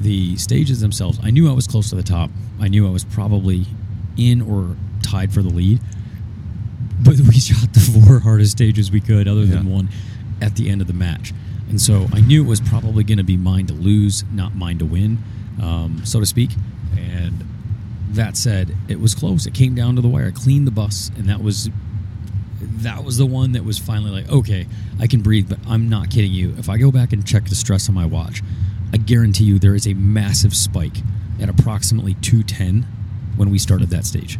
the stages themselves i knew i was close to the top i knew i was probably in or tied for the lead but we shot the four hardest stages we could other than Yeah. one at the end of the match and so i knew it was probably going to be mine to lose not mine to win um, so to speak and that said, it was close. It came down to the wire. I cleaned the bus, and that was that was the one that was finally like, okay, I can breathe. But I'm not kidding you. If I go back and check the stress on my watch, I guarantee you there is a massive spike at approximately 210 when we started that stage.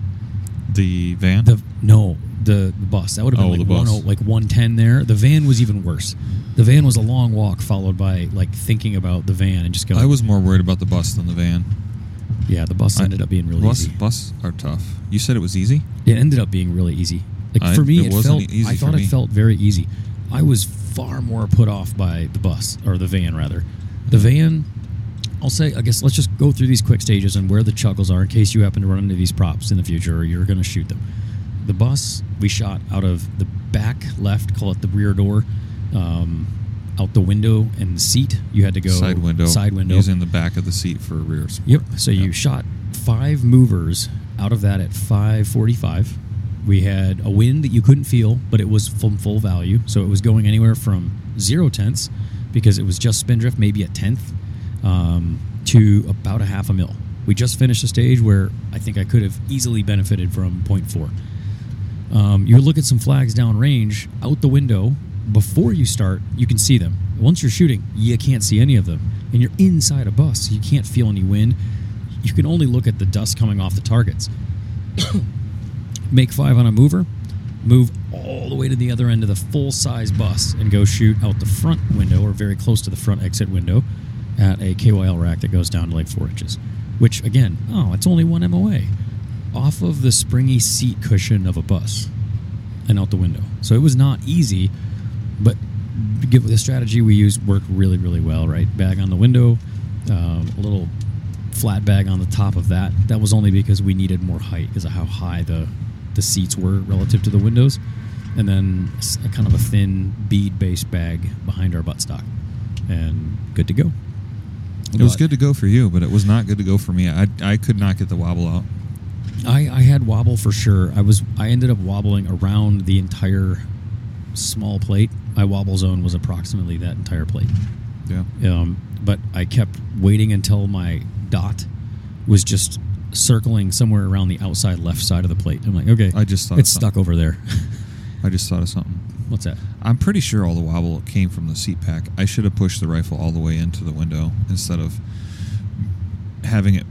The van The no, the, the bus that would have been Oh, like the bus. 10 like 110 there. The van was even worse. The van was a long walk followed by like thinking about the van and just going. i was more worried about the bus than the van yeah, the bus I- ended up being really bus easy. bus are tough you said it was easy It ended up being really easy. Like I- for me, it it, felt. easy I thought it felt very easy. I was far more put off by the bus or the van rather. The van, I'll say. I guess let's just go through these quick stages and where the chuckles are in case you happen to run into these props in the future or you're going to shoot them. The bus we shot out of the back left, call it the rear door, um, out the window and the seat. You had to go side window Side window. using the back of the seat for rear support. Yep. So you shot five movers out of that at 545. We had a wind that you couldn't feel, but it was from full value. So it was going anywhere from zero tenths because it was just spindrift, maybe a tenth, um, to about a half a mil. We just finished a stage where I think I could have easily benefited from 0.4. Um, you look at some flags downrange, out the window, before you start, you can see them. Once you're shooting, you can't see any of them, and you're inside a bus. so You can't feel any wind. You can only look at the dust coming off the targets. Make five on a mover, move all the way to the other end of the full size bus, and go shoot out the front window or very close to the front exit window at a KYL rack that goes down to like four inches. Which again, oh, it's only one MOA off of the springy seat cushion of a bus and out the window. So it was not easy, but the strategy we used worked really, really well. Right, bag on the window, um, a little flat bag on the top of that. That was only because we needed more height because of how high the the seats were relative to the windows, and then a kind of a thin bead based bag behind our buttstock, and good to go. It was good to go for you, but it was not good to go for me. I, I could not get the wobble out. I, I had wobble for sure. I was I ended up wobbling around the entire small plate. My wobble zone was approximately that entire plate. Yeah. Um, but I kept waiting until my dot was just circling somewhere around the outside left side of the plate. I'm like, okay, I just thought it's stuck over there. I just thought of something. What's that? I'm pretty sure all the wobble came from the seat pack. I should have pushed the rifle all the way into the window instead of having it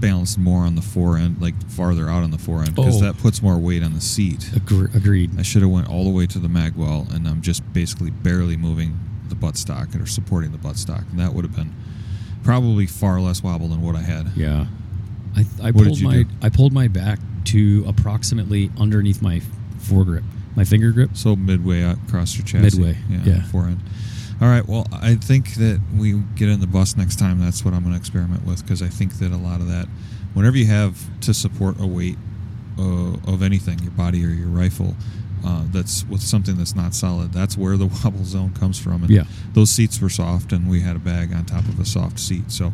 balanced more on the fore end, like farther out on the fore end, because Oh. that puts more weight on the seat. Agre- agreed. I should have went all the way to the mag well, and I'm just basically barely moving the buttstock or supporting the buttstock, and that would have been probably far less wobble than what I had. Yeah. I, I What did pulled you my do? I pulled my back to approximately underneath my foregrip, my finger grip. So midway across your chassis. Midway, yeah. Forehand. All right. Well, I think that we get in the bus next time. That's what I'm going to experiment with because I think that a lot of that, whenever you have to support a weight uh, of anything, your body or your rifle, uh, that's with something that's not solid. That's where the wobble zone comes from. And Yeah. those seats were soft, and we had a bag on top of a soft seat. So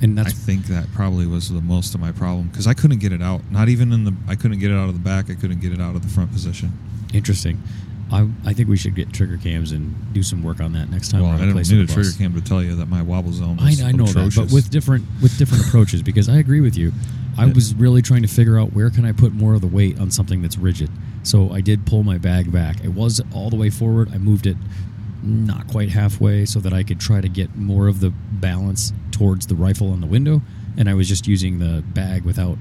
And I think that probably was the most of my problem because I couldn't get it out. Not even in the. I couldn't get it out of the back. I couldn't get it out of the front position. Interesting. I, I think we should get trigger cams and do some work on that next time. Well, I on don't need a the trigger cam to tell you that my wobble zone I, I know that, atrocious. but with different with different approaches, because I agree with you. I Yeah. was really trying to figure out where can I put more of the weight on something that's rigid. So I did pull my bag back. It was all the way forward. I moved it not quite halfway so that I could try to get more of the balance towards the rifle on the window, and I was just using the bag without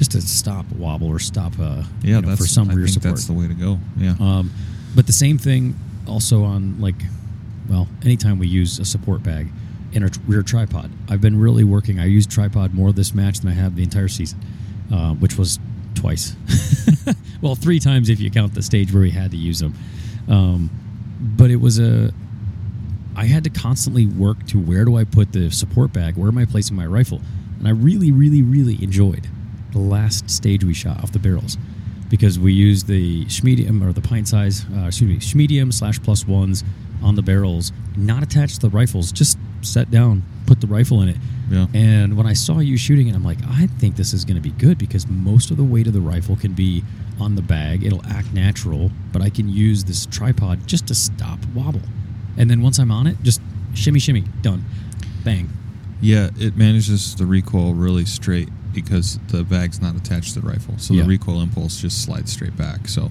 just to stop wobble or stop uh, yeah, you know, for some I rear think support. that's the way to go. Yeah, Um, but the same thing also on like, well, anytime we use a support bag in a rear tripod. I've been really working. I used tripod more this match than I have the entire season, uh, which was twice. well, three times if you count the stage where we had to use them. Um, but it was a. I had to constantly work to where do I put the support bag? Where am I placing my rifle? And I really, really, really enjoyed the last stage we shot off the barrels because we used the schmedium or the pint size, uh, excuse me, schmedium slash plus ones on the barrels, not attached to the rifles, just set down, put the rifle in it. Yeah. And when I saw you shooting it, I'm like, I think this is going to be good because most of the weight of the rifle can be on the bag. It'll act natural, but I can use this tripod just to stop wobble. And then once I'm on it, just shimmy, shimmy, done. Bang. Yeah, it manages the recoil really straight because the bag's not attached to the rifle, so Yeah. the recoil impulse just slides straight back. So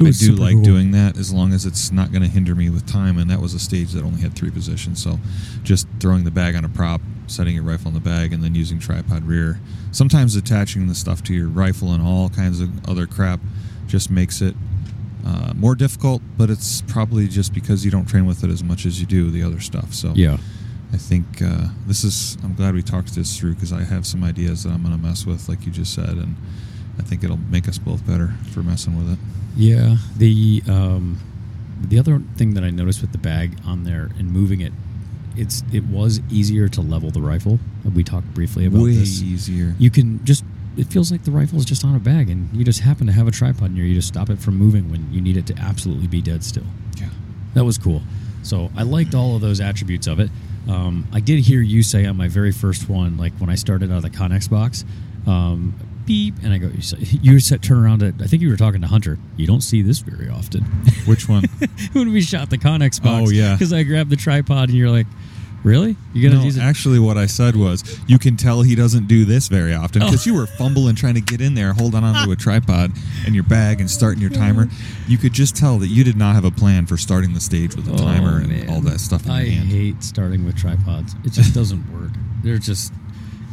I do like cool. doing that as long as it's not going to hinder me with time. And that was a stage that only had three positions, so just throwing the bag on a prop, setting your rifle in the bag, and then using tripod rear. Sometimes attaching the stuff to your rifle and all kinds of other crap just makes it uh, more difficult, but it's probably just because you don't train with it as much as you do the other stuff. So Yeah. I think uh, this is. I'm glad we talked this through because I have some ideas that I'm going to mess with, like you just said, and I think it'll make us both better for messing with it. Yeah. The um, the other thing that I noticed with the bag on there and moving it, it's it was easier to level the rifle. We talked briefly about Way this. easier. You can just it feels like the rifle is just on a bag, and you just happen to have a tripod near you to stop it from moving when you need it to absolutely be dead still. yeah. That was cool. So I liked all of those attributes of it. Um, I did hear you say on my very first one, like when I started out of the Connex box, um, beep, and I go, you said- you said turn around to, I think you were talking to Hunter. You don't see this very often. Which one? when we shot the Connex box. Oh, yeah. Because I grabbed the tripod and you're like, Really? You gonna No, use it? actually, what I said was, you can tell he doesn't do this very often Oh. because you were fumbling trying to get in there, holding onto a tripod and your bag and starting your timer. You could just tell that you did not have a plan for starting the stage with a timer and Oh, man. all that stuff in I hand. hate starting with tripods. It just doesn't work. They're just,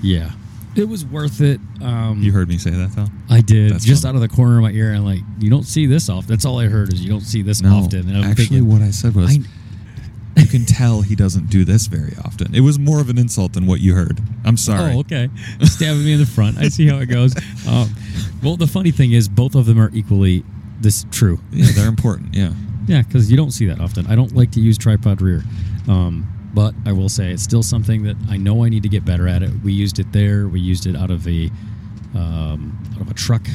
yeah. It was worth it. Um, You heard me say that though. I did That's just fun. out of the corner of my ear. and like, you don't see this often. That's all I heard is you don't see this No, often. And I'm actually, thinking, what I said was, I- you can tell he doesn't do this very often. It was more of an insult than what you heard. I'm sorry. Oh, okay. Stabbing me in the front. I see how it goes. Um, well, the funny thing is, both of them are equally this true. Yeah, they're important. Yeah. Yeah, because you don't see that often. I don't like to use tripod rear, um, but I will say it's still something that I know I need to get better at it. We used it there. We used it out of a um, out of a truck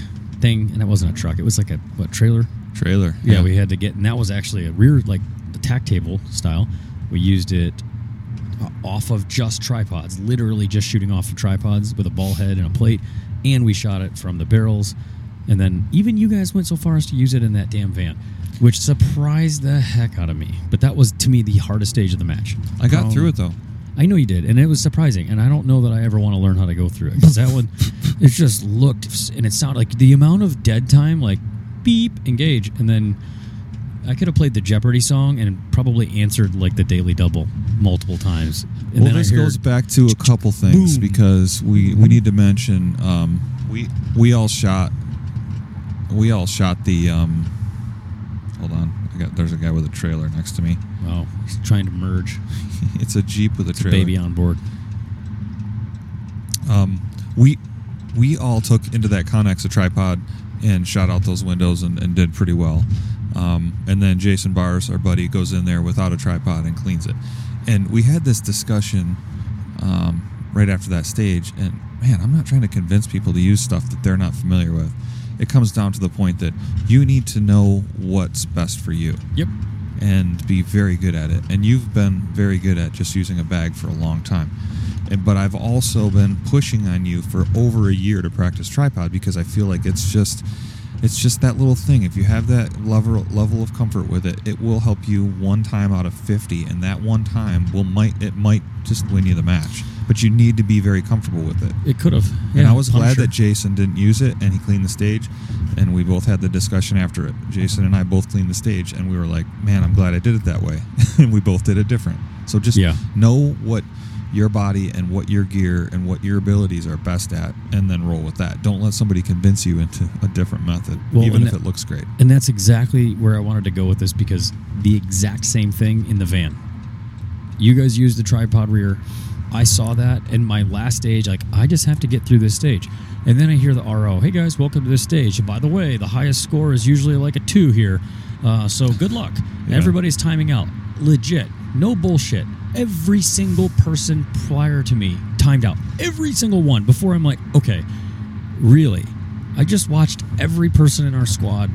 thing, and that wasn't a truck. It was like a what trailer. Trailer. Yeah, we had to get, and that was actually a rear like tack table style. We used it uh, off of just tripods, literally just shooting off of tripods with a ball head and a plate, and we shot it from the barrels. And then even you guys went so far as to use it in that damn van, which surprised the heck out of me. But that was to me the hardest stage of the match. I got Um, through it though. I know you did, and it was surprising. And I don't know that I ever want to learn how to go through it because that one, it just looked and it sounded like the amount of dead time, like beep, engage, and then I could have played the Jeopardy song and probably answered like the Daily Double multiple times. And well, then I this heard- goes back to a couple things Boom. because we we need to mention um, we we all shot we all shot the um, hold on I got there's a guy with a trailer next to me Oh, he's trying to merge. it's a jeep with a It's a trailer baby on board. um, we we all took into that Connex a tripod and shot out those windows and, and did pretty well. Um, and then Jason Bars, our buddy, goes in there without a tripod and cleans it. And we had this discussion um, right after that stage. And man, I'm not trying to convince people to use stuff that they're not familiar with. It comes down to the point that you need to know what's best for you Yep. and be very good at it. And you've been very good at just using a bag for a long time. And, but I've also been pushing on you for over a year to practice tripod because I feel like it's just it's just that little thing. If you have that level level of comfort with it, it will help you one time out of 50 and that one time will might it might just win you the match. But you need to be very comfortable with it. It could have. And I was glad that Jason didn't use it and he cleaned the stage. And we both had the discussion after it. Jason and I both cleaned the stage and we were like, man, I'm glad I did it that way. and we both did it different. So just Yeah. know what your body and what your gear and what your abilities are best at and then roll with that. Don't let somebody convince you into a different method, Well, even if that- it looks great. And that's exactly where I wanted to go with this because the exact same thing in the van. You guys used the tripod rear. I saw that in my last stage. Like, I just have to get through this stage. And then I hear the RO, hey guys, welcome to this stage. By the way, the highest score is usually like a two here. Uh, so good luck. Yeah. Everybody's timing out. Legit. No bullshit. Every single person prior to me timed out. Every single one before I'm like, okay, really? I just watched every person in our squad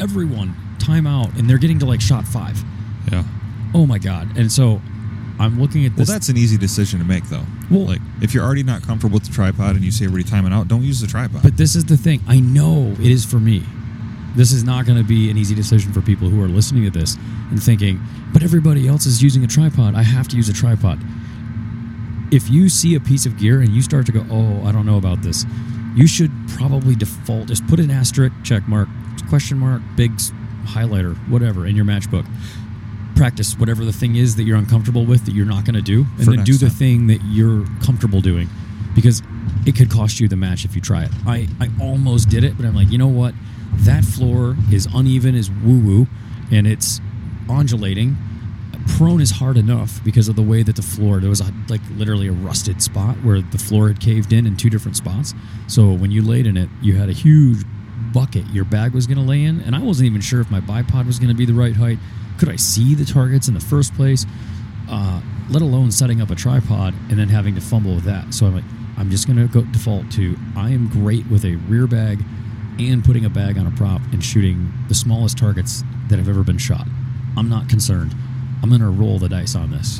everyone time out and they're getting to like shot five. Yeah. Oh my god! And so I'm looking at Well, this. that's an easy decision to make, though. Well- like if you're already not comfortable with the tripod and you say everybody timing out, don't use the tripod. but this is the thing. I know it is for me. This is not going to be an easy decision for people who are listening to this and thinking, but everybody else is using a tripod. I have to use a tripod. If you see a piece of gear and you start to go, oh, I don't know about this, you should probably default, just put an asterisk, check mark, question mark, big highlighter, whatever in your matchbook. Practice whatever the thing is that you're uncomfortable with that you're not going to do, and For then do the time. thing that you're comfortable doing because it could cost you the match if you try it. I, I almost did it, but I'm like, you know what? That floor is uneven, is woo woo, and it's undulating. Prone is hard enough because of the way that the floor, there was a, like literally a rusted spot where the floor had caved in in two different spots. So when you laid in it, you had a huge bucket your bag was going to lay in, and I wasn't even sure if my bipod was going to be the right height. Could I see the targets in the first place? uh, let alone setting up a tripod and then having to fumble with that. So I'm like, I'm just going to go default to I am great with a rear bag and putting a bag on a prop and shooting the smallest targets that have ever been shot. I'm not concerned. I'm going to roll the dice on this.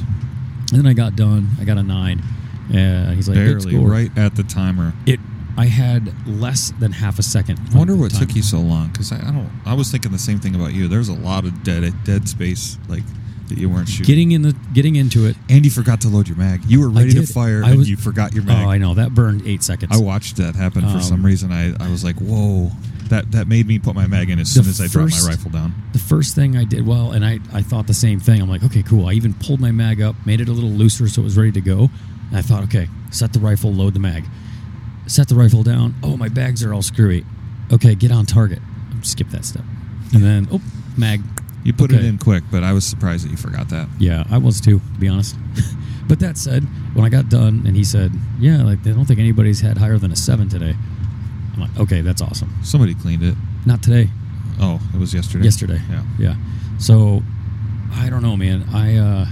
And then I got done. I got a nine. And he's like, Barely, right at the timer. It. I had less than half a second. I wonder what took you so long because I, I don't. I was thinking the same thing about you. There's a lot of dead dead space. Like that you weren't shooting. Getting in the getting into it. and you forgot to load your mag. You were ready to fire, I and you forgot your mag. Oh, I know that burned eight seconds. I watched that happen for some Um, reason. I, I was like, whoa. That that made me put my mag in as The soon as I dropped my rifle down. the first thing I did, well, and I, I thought the same thing. I'm like, okay, cool. I even pulled my mag up, made it a little looser so it was ready to go. And I thought, okay, set the rifle, load the mag. Set the rifle down. Oh, my bags are all screwy. Okay, get on target. Skip that step. And then, oh, mag. You put it in quick, but I was surprised that you forgot that. Yeah, I was too, to be honest. but that said, when I got done and he said, yeah, like, I don't think anybody's had higher than a seven today. I'm like, okay, that's awesome. Somebody cleaned it. Not today. Oh, it was yesterday. Yesterday. Yeah. Yeah. So, I don't know, man. I, uh,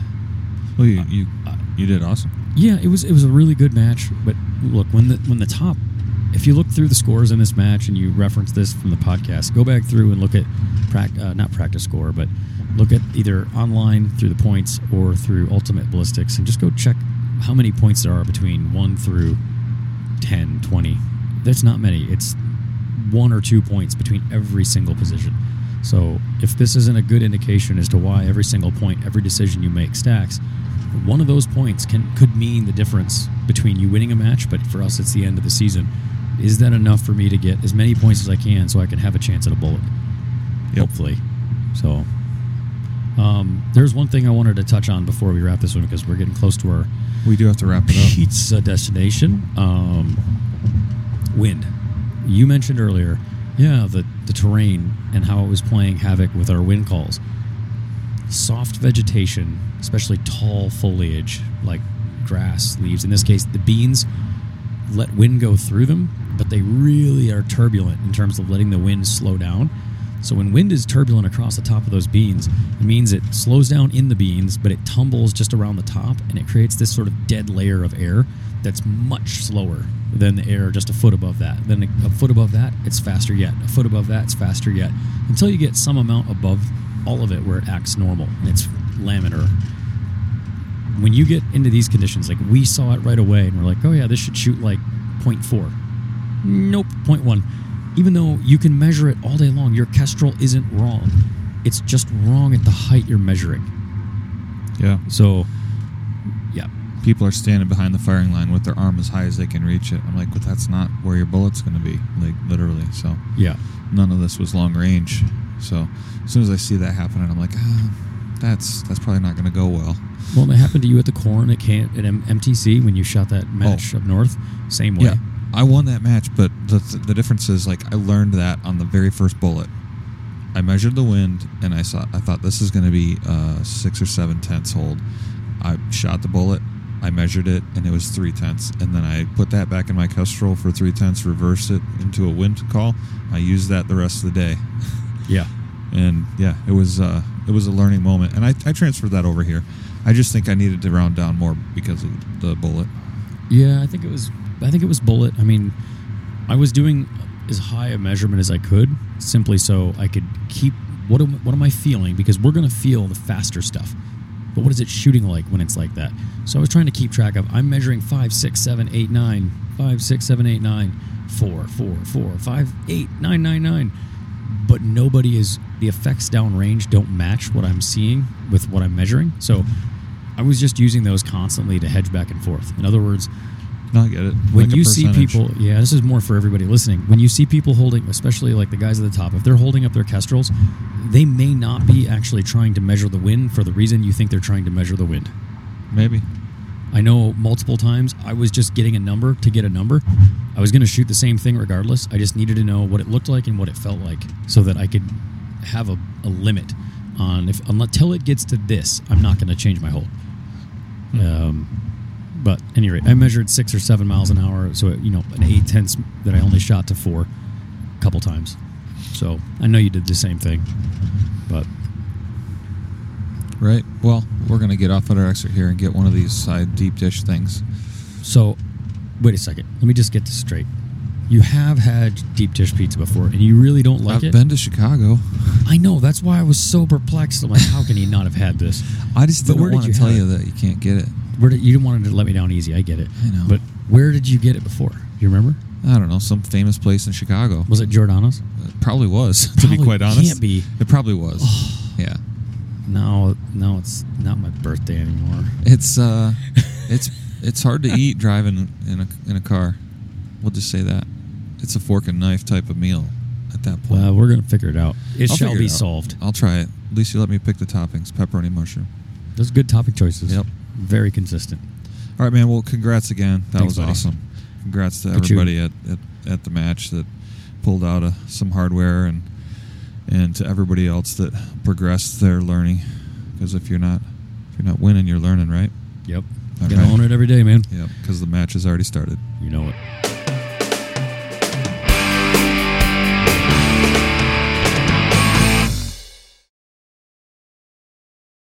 Well, you you, Uh, you did awesome. Yeah, it was it was a really good match. But look, when the when the top, if you look through the scores in this match and you reference this from the podcast, go back through and look at prac, uh, not practice score, but look at either online through the points or through Ultimate Ballistics, and just go check how many points there are between one through 10, 20. There's not many. It's one or two points between every single position. So if this isn't a good indication as to why every single point, every decision you make stacks, one of those points can could mean the difference between you winning a match, but for us it's the end of the season. Is that enough for me to get as many points as I can so I can have a chance at a bullet? Yep. Hopefully. So um, there's one thing I wanted to touch on before we wrap this one because we're getting close to our We do have to wrap it up. pizza destination. Um, wind. You mentioned earlier, yeah, the, the terrain and how it was playing havoc with our wind calls. Soft vegetation, especially tall foliage like grass, leaves. In this case, the beans let wind go through them, but they really are turbulent in terms of letting the wind slow down. So when wind is turbulent across the top of those beans, it means it slows down in the beans, but it tumbles just around the top and it creates this sort of dead layer of air that's much slower than the air just a foot above that. Then a, a foot above that, it's faster yet. A foot above that, it's faster yet. Until you get some amount above all of it where it acts normal and it's laminar when you get into these conditions, like we saw it right away, and we're like, oh yeah, this should shoot like 0.4. Nope, 0.1. Even though you can measure it all day long, your kestrel isn't wrong. It's just wrong at the height you're measuring. Yeah. So, People are standing behind the firing line with their arm as high as they can reach it. I'm like, but that's not where your bullet's going to be, like literally. So yeah, none of this was long range. So as soon as I see that happening, I'm like, ah, that's that's probably not going to go well. Well, it happened to you at the corn at, can- at M- MTC when you shot that match up north. Same way. Yeah, I won that match, but the the difference is like I learned that on the very first bullet. I measured the wind, and I saw I thought this is going to be uh, six or seven tenths hold. I shot the bullet. I measured it, and it was three tenths. And then I put that back in my Kestrel for three tenths, reversed it into a wind call. I used that the rest of the day, Yeah. and yeah, it was uh, it was a learning moment. And I, I transferred that over here. I just think I needed to round down more because of the bullet. Yeah, I think it was. I think it was bullet. I mean, I was doing as high a measurement as I could, simply so I could keep what am, what am I feeling? Because we're gonna feel the faster stuff. But what is it shooting like when it's like that? So I was trying to keep track of. I'm measuring five, six, seven, eight, nine, five, six, seven, eight, nine, four, four, four, five, eight, nine, nine, nine. But nobody is. The effects downrange don't match what I'm seeing with what I'm measuring. So I was just using those constantly to hedge back and forth. In other words, No, I get it. when Like you see people yeah this is more for everybody listening. When you see people holding especially like the guys at the top if they're holding up their kestrels they may not be actually trying to measure the wind for the reason you think they're trying to measure the wind. Maybe. i know multiple times i was just getting a number to get a number. I was going to shoot the same thing regardless. I just needed to know what it looked like and what it felt like so that i could have a, a limit on if until it gets to this i'm not going to change my hold. Um, but any rate, I measured six or seven miles an hour, so you know an eight tenths that I only shot to four, a couple times. So I know you did the same thing, but Right. Well, we're gonna get off at our exit here and get one of these side deep dish things. so wait a second. Let me just get this straight. You have had deep dish pizza before, and you really don't like I've it. been to Chicago. I know. That's why I was so perplexed. I'm like, how can he not have had this? I just But didn't want to tell you it? that you can't get it. Where did, you didn't want to let me down easy. I get it. I know. But where did you get it before? You remember? I don't know, some famous place in Chicago. Was it Giordano's? It probably was, to be quite honest. can't be. It probably was. yeah. now now it's not my birthday anymore. It's uh, it's it's hard to eat driving in a in a car. We'll just say that it's a fork and knife type of meal at that point. Well, we're gonna figure it out. It I'll shall be it solved. I'll try it. At least you let me pick the toppings: pepperoni, mushroom. Those are good topic choices. Yep. Very consistent. All right, man. Well, congrats again. That Thanks, was buddy. awesome. Congrats to shooting. everybody at, at, at the match that pulled out uh, some hardware and and to everybody else that progressed their learning. Because if you're not if you're not winning, you're learning, right? Yep. All Gotta right. own it every day, man. Yep. Because the match has already started. You know it.